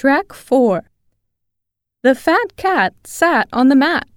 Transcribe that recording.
Track 4 The fat cat sat on the mat.